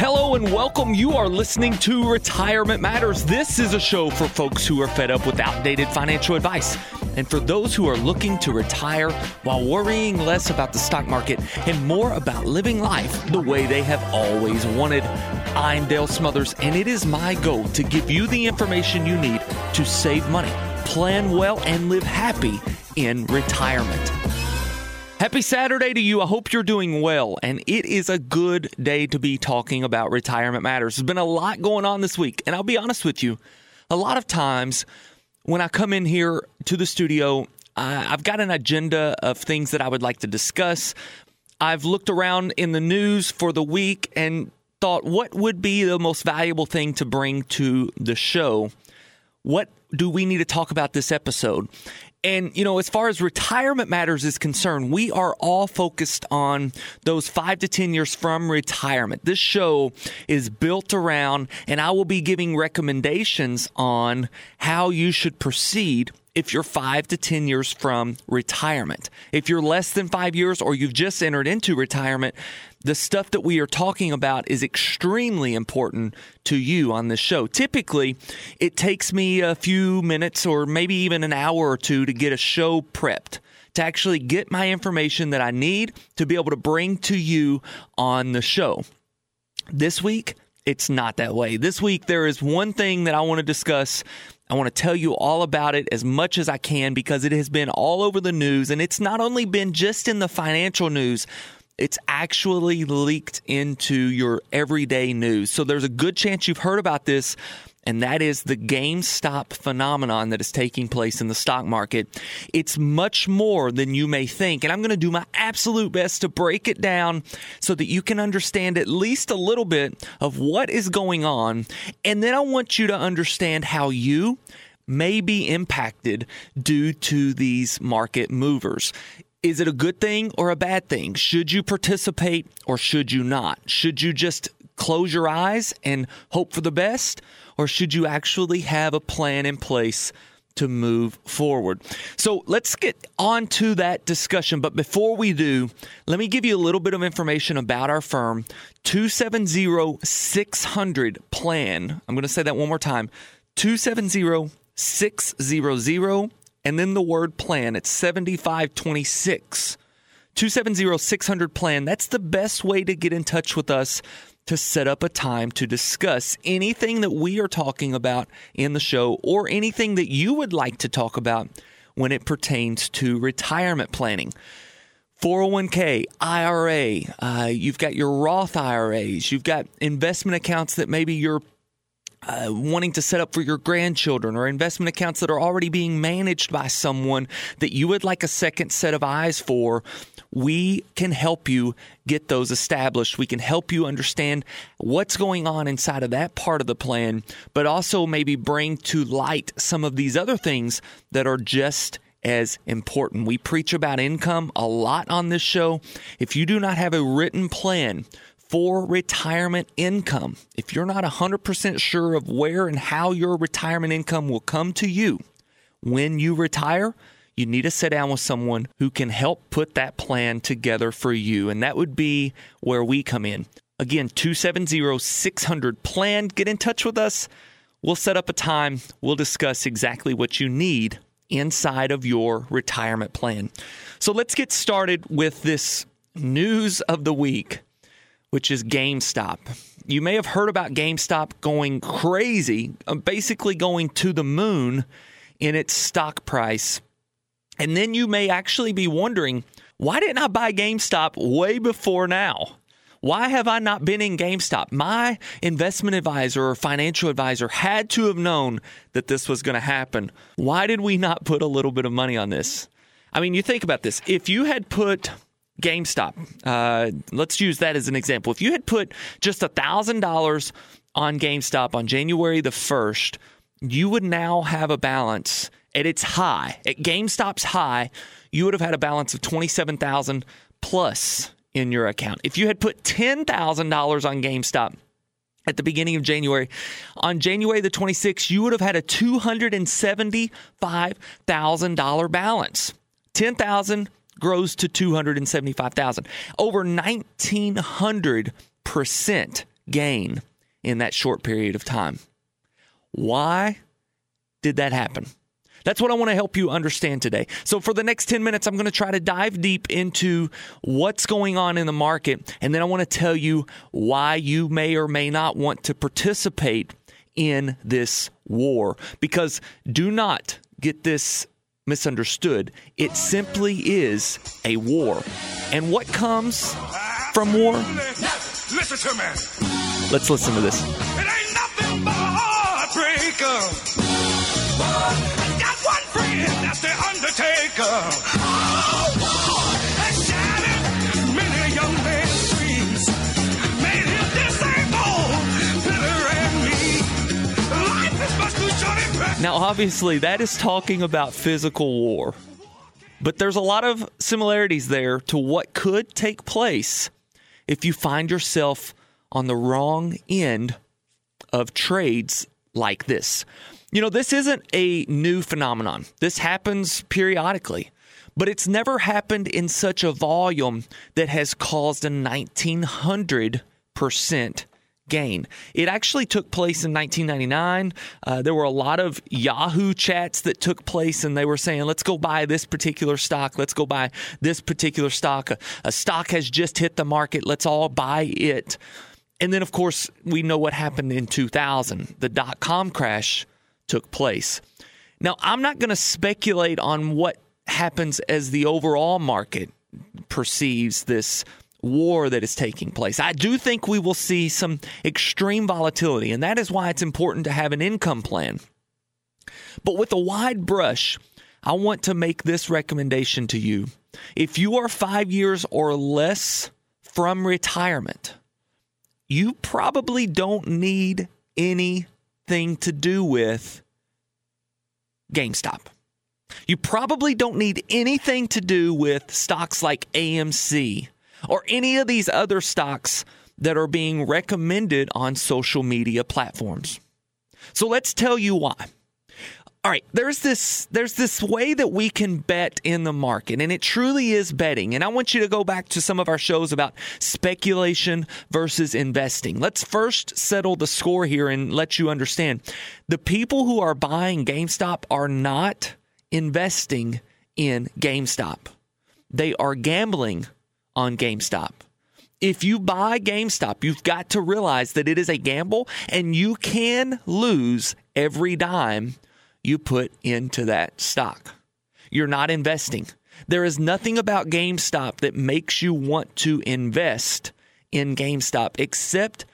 Hello and welcome. You are listening to Retirement Matters. This is a show for folks who are fed up with outdated financial advice and for those who are looking to retire while worrying less about the stock market and more about living life the way they have always wanted. I'm Dale Smothers, and it is my goal to give you the information you need to save money, plan well, and live happy in retirement. Happy Saturday to you. I hope you're doing well. And it is a good day to be talking about retirement matters. There's been a lot going on this week. And I'll be honest with you, a lot of times when I come in here to the studio, I've got an agenda of things that I would like to discuss. I've looked around in the news for the week and thought, what would be the most valuable thing to bring to the show? What do we need to talk about this episode? And, you know, as far as retirement matters is concerned, we are all focused on those five to 10 years from retirement. This show is built around, and I will be giving recommendations on how you should proceed if you're five to 10 years from retirement. If you're less than five years or you've just entered into retirement, the stuff that we are talking about is extremely important to you on this show. Typically, it takes me a few minutes or maybe even an hour or two to get a show prepped to actually get my information that I need to be able to bring to you on the show. This week, it's not that way. This week, there is one thing that I want to discuss. I want to tell you all about it as much as I can because it has been all over the news. And it's not only been just in the financial news, it's actually leaked into your everyday news. So there's a good chance you've heard about this, and that is the GameStop phenomenon that is taking place in the stock market. It's much more than you may think, and I'm going to do my absolute best to break it down so that you can understand at least a little bit of what is going on. And then I want you to understand how you may be impacted due to these market movers. Is it a good thing or a bad thing? Should you participate or should you not? Should you just close your eyes and hope for the best? Or should you actually have a plan in place to move forward? So let's get on to that discussion. But before we do, let me give you a little bit of information about our firm 270 600 plan. I'm going to say that one more time 270 600 and then the word plan. It's 7526. 270 600 plan. That's the best way to get in touch with us to set up a time to discuss anything that we are talking about in the show or anything that you would like to talk about when it pertains to retirement planning. 401k, IRA, uh, you've got your Roth IRAs, you've got investment accounts that maybe you're uh, wanting to set up for your grandchildren or investment accounts that are already being managed by someone that you would like a second set of eyes for, we can help you get those established. We can help you understand what's going on inside of that part of the plan, but also maybe bring to light some of these other things that are just as important. We preach about income a lot on this show. If you do not have a written plan, for retirement income. If you're not 100% sure of where and how your retirement income will come to you when you retire, you need to sit down with someone who can help put that plan together for you. And that would be where we come in. Again, 270 600 plan. Get in touch with us. We'll set up a time. We'll discuss exactly what you need inside of your retirement plan. So let's get started with this news of the week which is GameStop. You may have heard about GameStop going crazy, uh, basically going to the moon in its stock price. And then you may actually be wondering, why didn't I buy GameStop way before now? Why have I not been in GameStop? My investment advisor or financial advisor had to have known that this was going to happen. Why did we not put a little bit of money on this? I mean, you think about this. If you had put GameStop. Uh, let's use that as an example. If you had put just $1,000 on GameStop on January the 1st, you would now have a balance at its high, at GameStop's high, you would have had a balance of 27,000 plus in your account. If you had put $10,000 on GameStop at the beginning of January, on January the 26th, you would have had a $275,000 balance. 10,000 grows to 275,000. Over 1900% gain in that short period of time. Why did that happen? That's what I want to help you understand today. So, for the next 10 minutes, I'm going to try to dive deep into what's going on in the market. And then I want to tell you why you may or may not want to participate in this war. Because do not get this misunderstood. It simply is a war. And what comes from war? Listen to me. Let's listen to this. It ain't nothing but a heartbreaker. Got one friend, that's the Undertaker. Now, obviously, that is talking about physical war, but there's a lot of similarities there to what could take place if you find yourself on the wrong end of trades like this. You know, this isn't a new phenomenon, this happens periodically. But it's never happened in such a volume that has caused a 1900% gain. It actually took place in 1999. Uh, there were a lot of Yahoo chats that took place, and they were saying, let's go buy this particular stock. Let's go buy this particular stock. A, a stock has just hit the market. Let's all buy it. And then, of course, we know what happened in 2000. The dot com crash took place. Now, I'm not going to speculate on what happens as the overall market perceives this war that is taking place. I do think we will see some extreme volatility, and that is why it's important to have an income plan. But with a wide brush, I want to make this recommendation to you. If you are five years or less from retirement, you probably don't need anything to do with GameStop. You probably don't need anything to do with stocks like AMC or any of these other stocks that are being recommended on social media platforms. So let's tell you why. All right, there's this there's this way that we can bet in the market and it truly is betting. And I want you to go back to some of our shows about speculation versus investing. Let's first settle the score here and let you understand. The people who are buying GameStop are not investing in GameStop. They are gambling on GameStop. If you buy GameStop, you've got to realize that it is a gamble and you can lose every dime you put into that stock. You're not investing. There is nothing about GameStop that makes you want to invest in GameStop except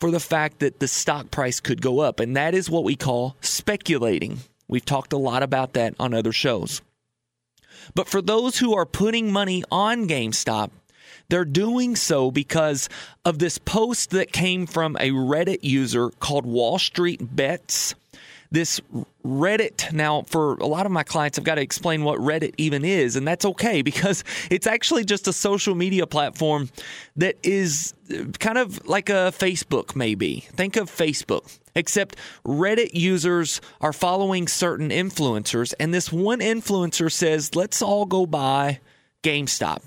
for the fact that the stock price could go up. And that is what we call speculating. We've talked a lot about that on other shows. But for those who are putting money on GameStop, they're doing so because of this post that came from a Reddit user called Wall Street Bets. This Reddit, now for a lot of my clients, I've got to explain what Reddit even is, and that's okay because it's actually just a social media platform that is uh, kind of like a Facebook, maybe. Think of Facebook, except Reddit users are following certain influencers, and this one influencer says, let's all go buy GameStop.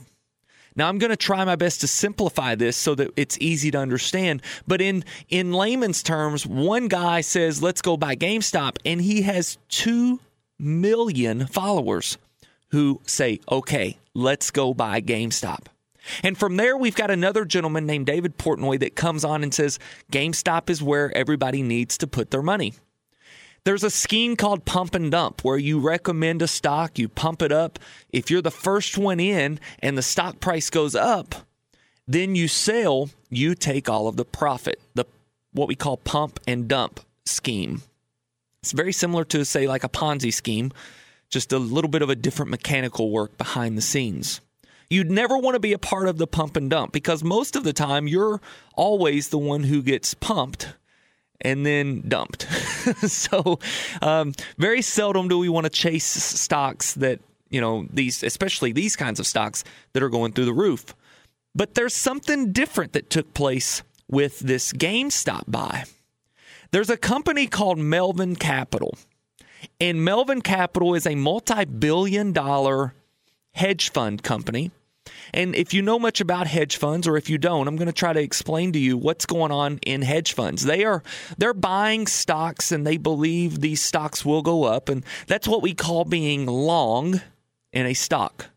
Now I'm going to try my best to simplify this so that it's easy to understand. But in in layman's terms, one guy says, "Let's go buy GameStop," and he has two million followers who say, "Okay, let's go buy GameStop." And from there, we've got another gentleman named David Portnoy that comes on and says, GameStop is where everybody needs to put their money. There's a scheme called pump and dump where you recommend a stock, you pump it up. If you're the first one in and the stock price goes up, then you sell, you take all of the profit. The what we call pump and dump scheme. It's very similar to say like a Ponzi scheme, just a little bit of a different mechanical work behind the scenes. You'd never want to be a part of the pump and dump because most of the time you're always the one who gets pumped and then dumped. so, um, very seldom do we want to chase stocks that, you know, these, especially these kinds of stocks that are going through the roof. But there's something different that took place with this GameStop buy. There's a company called Melvin Capital. And Melvin Capital is a multi billion dollar hedge fund company. And if you know much about hedge funds or if you don't, I'm going to try to explain to you what's going on in hedge funds. They are they're buying stocks and they believe these stocks will go up and that's what we call being long in a stock.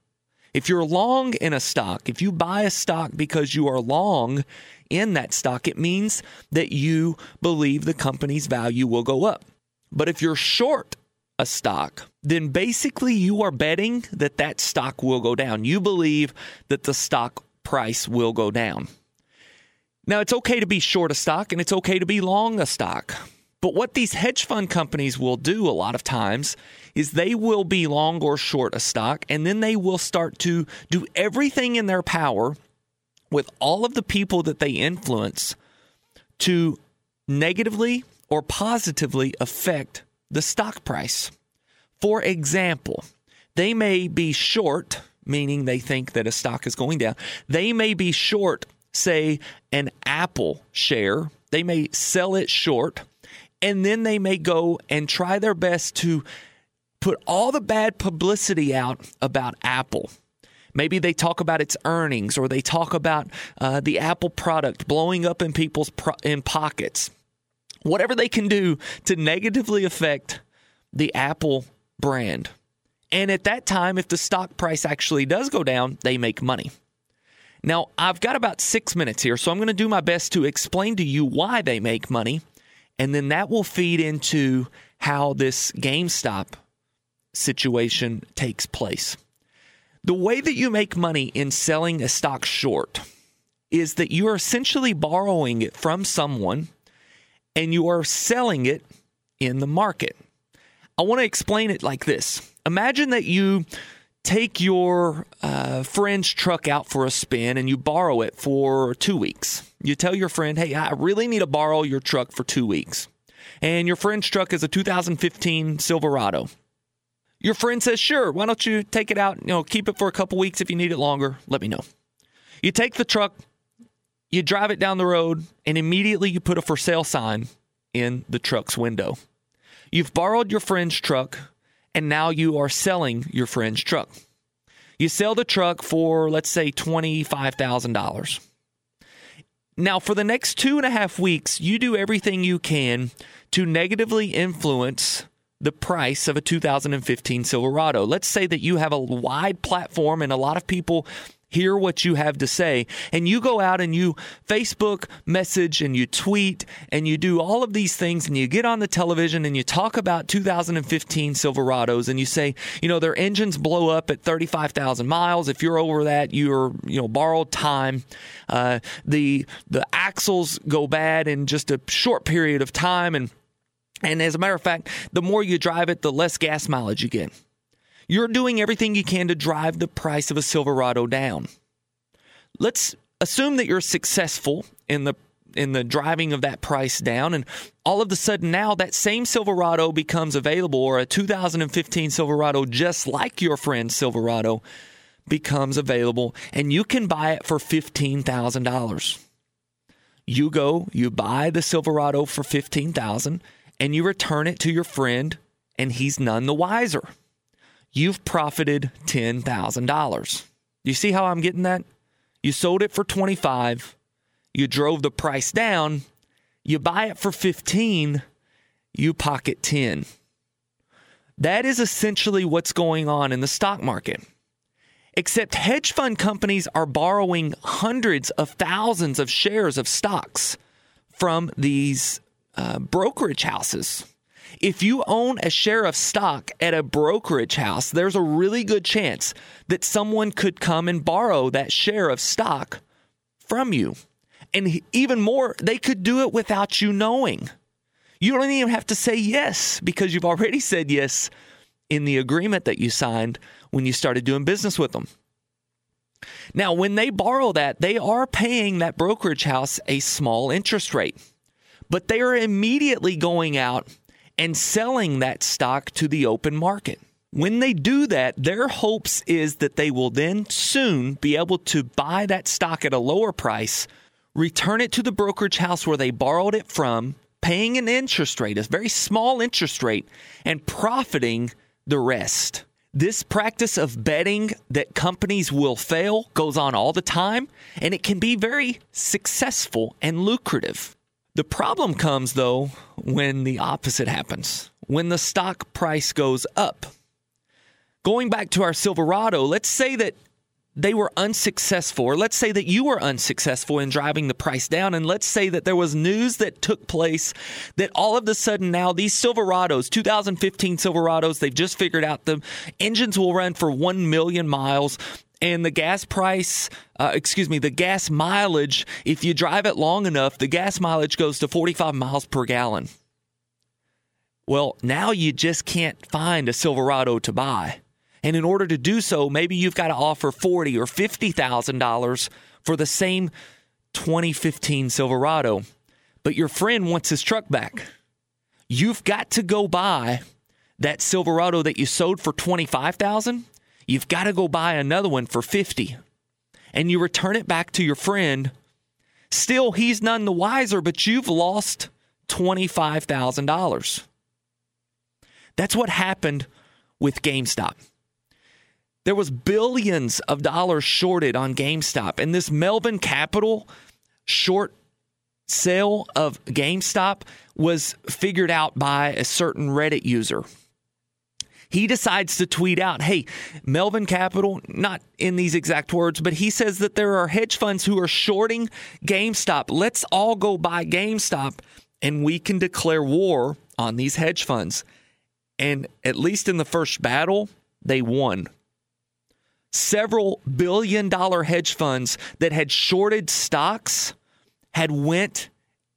If you're long in a stock, if you buy a stock because you are long in that stock, it means that you believe the company's value will go up. But if you're short a stock, then basically you are betting that that stock will go down. You believe that the stock price will go down. Now, it's okay to be short a stock and it's okay to be long a stock. But what these hedge fund companies will do a lot of times is they will be long or short a stock and then they will start to do everything in their power with all of the people that they influence to negatively or positively affect the stock price. For example, they may be short, meaning they think that a stock is going down. They may be short, say, an Apple share. They may sell it short, and then they may go and try their best to put all the bad publicity out about Apple. Maybe they talk about its earnings or they talk about uh, the Apple product blowing up in people's pro- in pockets. Whatever they can do to negatively affect the Apple brand. And at that time, if the stock price actually does go down, they make money. Now, I've got about six minutes here, so I'm going to do my best to explain to you why they make money. And then that will feed into how this GameStop situation takes place. The way that you make money in selling a stock short is that you are essentially borrowing it from someone and you are selling it in the market. I want to explain it like this Imagine that you take your uh, friend's truck out for a spin and you borrow it for two weeks. You tell your friend, hey, I really need to borrow your truck for two weeks. And your friend's truck is a 2015 Silverado. Your friend says, sure, why don't you take it out, you know, keep it for a couple weeks if you need it longer, let me know. You take the truck, you drive it down the road, and immediately you put a for sale sign in the truck's window. You've borrowed your friend's truck, and now you are selling your friend's truck. You sell the truck for, let's say, $25,000. Now, for the next two and a half weeks, you do everything you can to negatively influence the price of a 2015 Silverado. Let's say that you have a wide platform and a lot of people hear what you have to say. And you go out and you Facebook message and you tweet and you do all of these things and you get on the television and you talk about 2015 Silverados and you say, you know, their engines blow up at 35,000 miles. If you're over that, you're, you know, borrowed time. Uh, the, the axles go bad in just a short period of time. And, and as a matter of fact, the more you drive it, the less gas mileage you get. You're doing everything you can to drive the price of a Silverado down. Let's assume that you're successful in the in the driving of that price down and all of a sudden now that same Silverado becomes available or a 2015 Silverado just like your friend Silverado becomes available and you can buy it for $15,000. You go, you buy the Silverado for 15,000 and you return it to your friend and he's none the wiser you've profited $10,000. You see how I'm getting that? You sold it for 25, you drove the price down, you buy it for 15, you pocket 10. That is essentially what's going on in the stock market. Except hedge fund companies are borrowing hundreds of thousands of shares of stocks from these uh, brokerage houses if you own a share of stock at a brokerage house, there's a really good chance that someone could come and borrow that share of stock from you. And even more, they could do it without you knowing. You don't even have to say yes because you've already said yes in the agreement that you signed when you started doing business with them. Now, when they borrow that, they are paying that brokerage house a small interest rate. but they are immediately going out and selling that stock to the open market. When they do that, their hopes is that they will then soon be able to buy that stock at a lower price, return it to the brokerage house where they borrowed it from, paying an interest rate, a very small interest rate, and profiting the rest. This practice of betting that companies will fail goes on all the time, and it can be very successful and lucrative. The problem comes, though, when the opposite happens, when the stock price goes up. Going back to our Silverado, let's say that they were unsuccessful, or let's say that you were unsuccessful in driving the price down, and let's say that there was news that took place that all of a sudden now these Silverados, 2015 Silverados, they've just figured out the engines will run for 1 million miles. And the gas price, uh, excuse me, the gas mileage, if you drive it long enough, the gas mileage goes to 45 miles per gallon. Well, now you just can't find a Silverado to buy. And in order to do so, maybe you've got to offer forty or fifty thousand dollars for the same 2015 Silverado. But your friend wants his truck back. You've got to go buy that Silverado that you sold for 25,000. You've got to go buy another one for 50. And you return it back to your friend. Still, he's none the wiser, but you've lost $25,000. That's what happened with GameStop there was billions of dollars shorted on GameStop, and this Melvin Capital short sale of GameStop was figured out by a certain Reddit user. He decides to tweet out, "Hey, Melvin Capital, not in these exact words, but he says that there are hedge funds who are shorting GameStop. Let's all go buy GameStop and we can declare war on these hedge funds." And at least in the first battle, they won several billion dollar hedge funds that had shorted stocks had went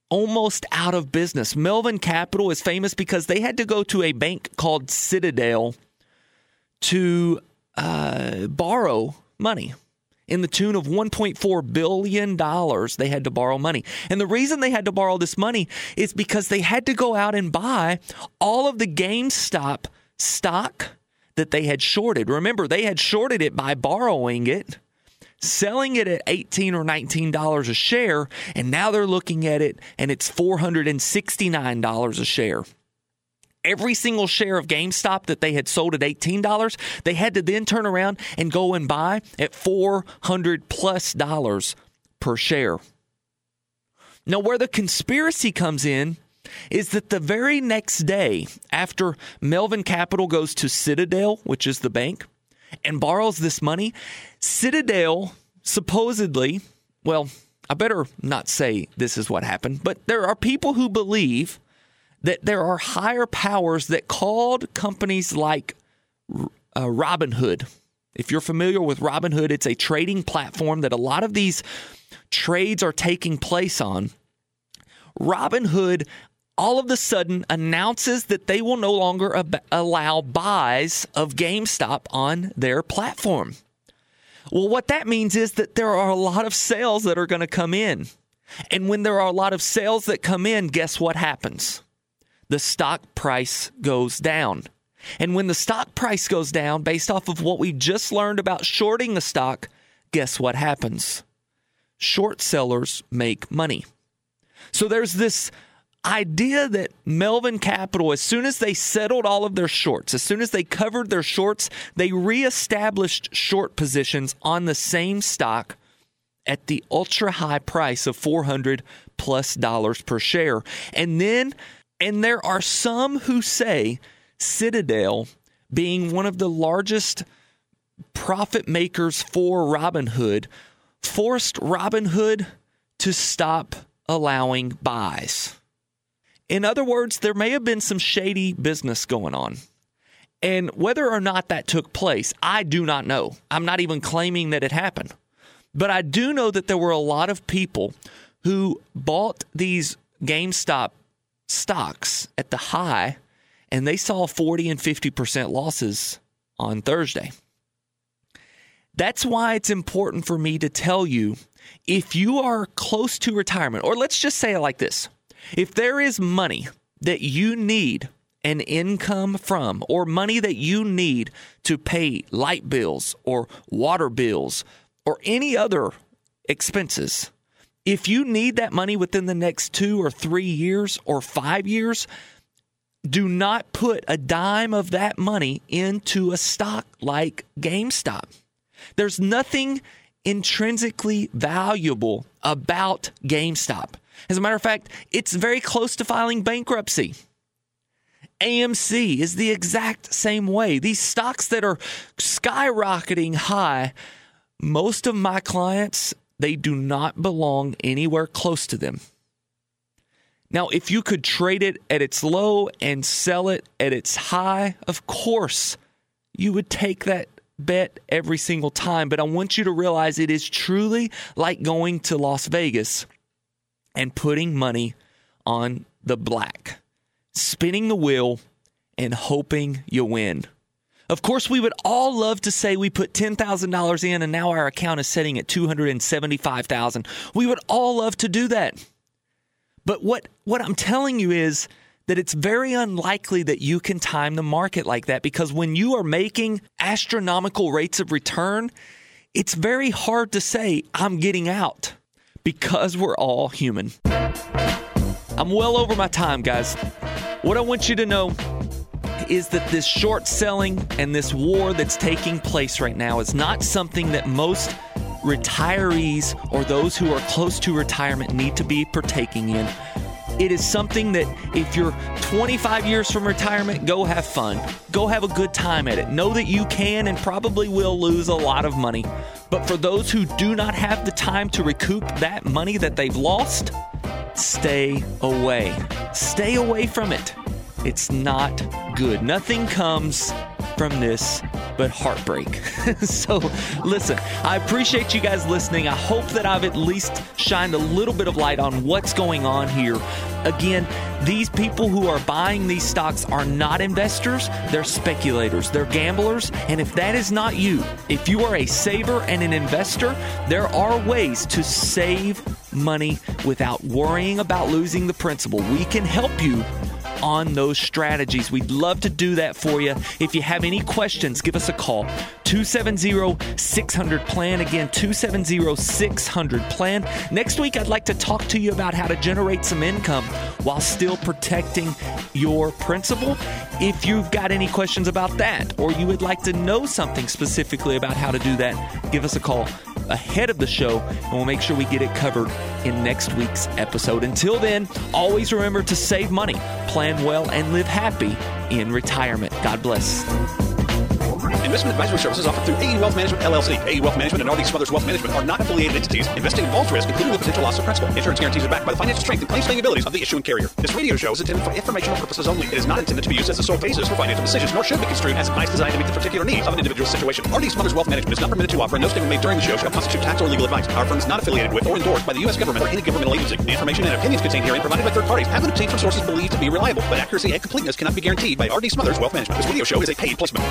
almost out of business. Melvin Capital is famous because they had to go to a bank called Citadel to uh, borrow money in the tune of $1.4 billion. They had to borrow money. And the reason they had to borrow this money is because they had to go out and buy all of the GameStop stock that they had shorted. Remember, they had shorted it by borrowing it, selling it at 18 or 19 dollars a share, and now they're looking at it and it's 469 dollars a share. Every single share of GameStop that they had sold at $18, they had to then turn around and go and buy at 400 plus dollars per share. Now, where the conspiracy comes in is that the very next day after Melvin Capital goes to Citadel, which is the bank, and borrows this money, Citadel supposedly, well, I better not say this is what happened, but there are people who believe that there are higher powers that called companies like uh, Robinhood. If you're familiar with Robinhood, it's a trading platform that a lot of these trades are taking place on. Robinhood all of a sudden announces that they will no longer ab- allow buys of GameStop on their platform. Well, what that means is that there are a lot of sales that are going to come in. And when there are a lot of sales that come in, guess what happens? The stock price goes down. And when the stock price goes down, based off of what we just learned about shorting the stock, guess what happens? Short sellers make money. So there's this idea that Melvin Capital, as soon as they settled all of their shorts, as soon as they covered their shorts, they reestablished short positions on the same stock at the ultra high price of 400 plus dollars per share. And then, and there are some who say Citadel, being one of the largest profit makers for Robinhood, forced Robinhood to stop allowing buys. In other words, there may have been some shady business going on. And whether or not that took place, I do not know. I'm not even claiming that it happened. But I do know that there were a lot of people who bought these GameStop stocks at the high and they saw 40 and 50% losses on Thursday. That's why it's important for me to tell you if you are close to retirement, or let's just say it like this If there is money that you need an income from, or money that you need to pay light bills or water bills or any other expenses, if you need that money within the next two or three years or five years, do not put a dime of that money into a stock like GameStop. There's nothing intrinsically valuable about GameStop. As a matter of fact, it's very close to filing bankruptcy. AMC is the exact same way. These stocks that are skyrocketing high, most of my clients, they do not belong anywhere close to them. Now, if you could trade it at its low and sell it at its high, of course, you would take that bet every single time. But I want you to realize it is truly like going to Las Vegas and putting money on the black, spinning the wheel and hoping you win. Of course, we would all love to say we put $10,000 in and now our account is setting at 275,000. We would all love to do that. But what what I'm telling you is that it's very unlikely that you can time the market like that because when you are making astronomical rates of return, it's very hard to say I'm getting out because we're all human. I'm well over my time, guys. What I want you to know is that this short selling and this war that's taking place right now is not something that most retirees or those who are close to retirement need to be partaking in. It is something that if you're 25 years from retirement, go have fun. Go have a good time at it. Know that you can and probably will lose a lot of money. But for those who do not have the time to recoup that money that they've lost, stay away. Stay away from it. It's not good. Nothing comes from this but heartbreak. so, listen, I appreciate you guys listening. I hope that I've at least shined a little bit of light on what's going on here. Again, these people who are buying these stocks are not investors, they're speculators, they're gamblers. And if that is not you, if you are a saver and an investor, there are ways to save money without worrying about losing the principal. We can help you on those strategies. We'd love to do that for you. If you have any questions, give us a call 270 600 plan. Again, 270 600 plan. Next week, I'd like to talk to you about how to generate some income while still protecting your principal. If you've got any questions about that, or you would like to know something specifically about how to do that, give us a call ahead of the show and we'll make sure we get it covered in next week's episode. Until then, always remember to save money, plan well, and live happy in retirement. God bless. Investment advisory services offered through AE Wealth Management LLC. AE Wealth Management and RD Smothers Wealth Management are not affiliated entities. Investing involves risk, including the potential loss of principal. Insurance guarantees are backed by the financial strength and claims paying abilities of the issuing carrier. This radio show is intended for informational purposes only. It is not intended to be used as a sole basis for financial decisions, nor should be construed as advice designed to meet the particular needs of an individual situation. RD Smothers Wealth Management is not permitted to offer, and no statement made during the show shall constitute tax or legal advice. Our firm is not affiliated with or endorsed by the U.S. government or any governmental agency. The information and opinions contained herein provided by third parties have been obtained from sources believed to be reliable, but accuracy and completeness cannot be guaranteed by RD Smothers Wealth Management. This radio show is a paid placement.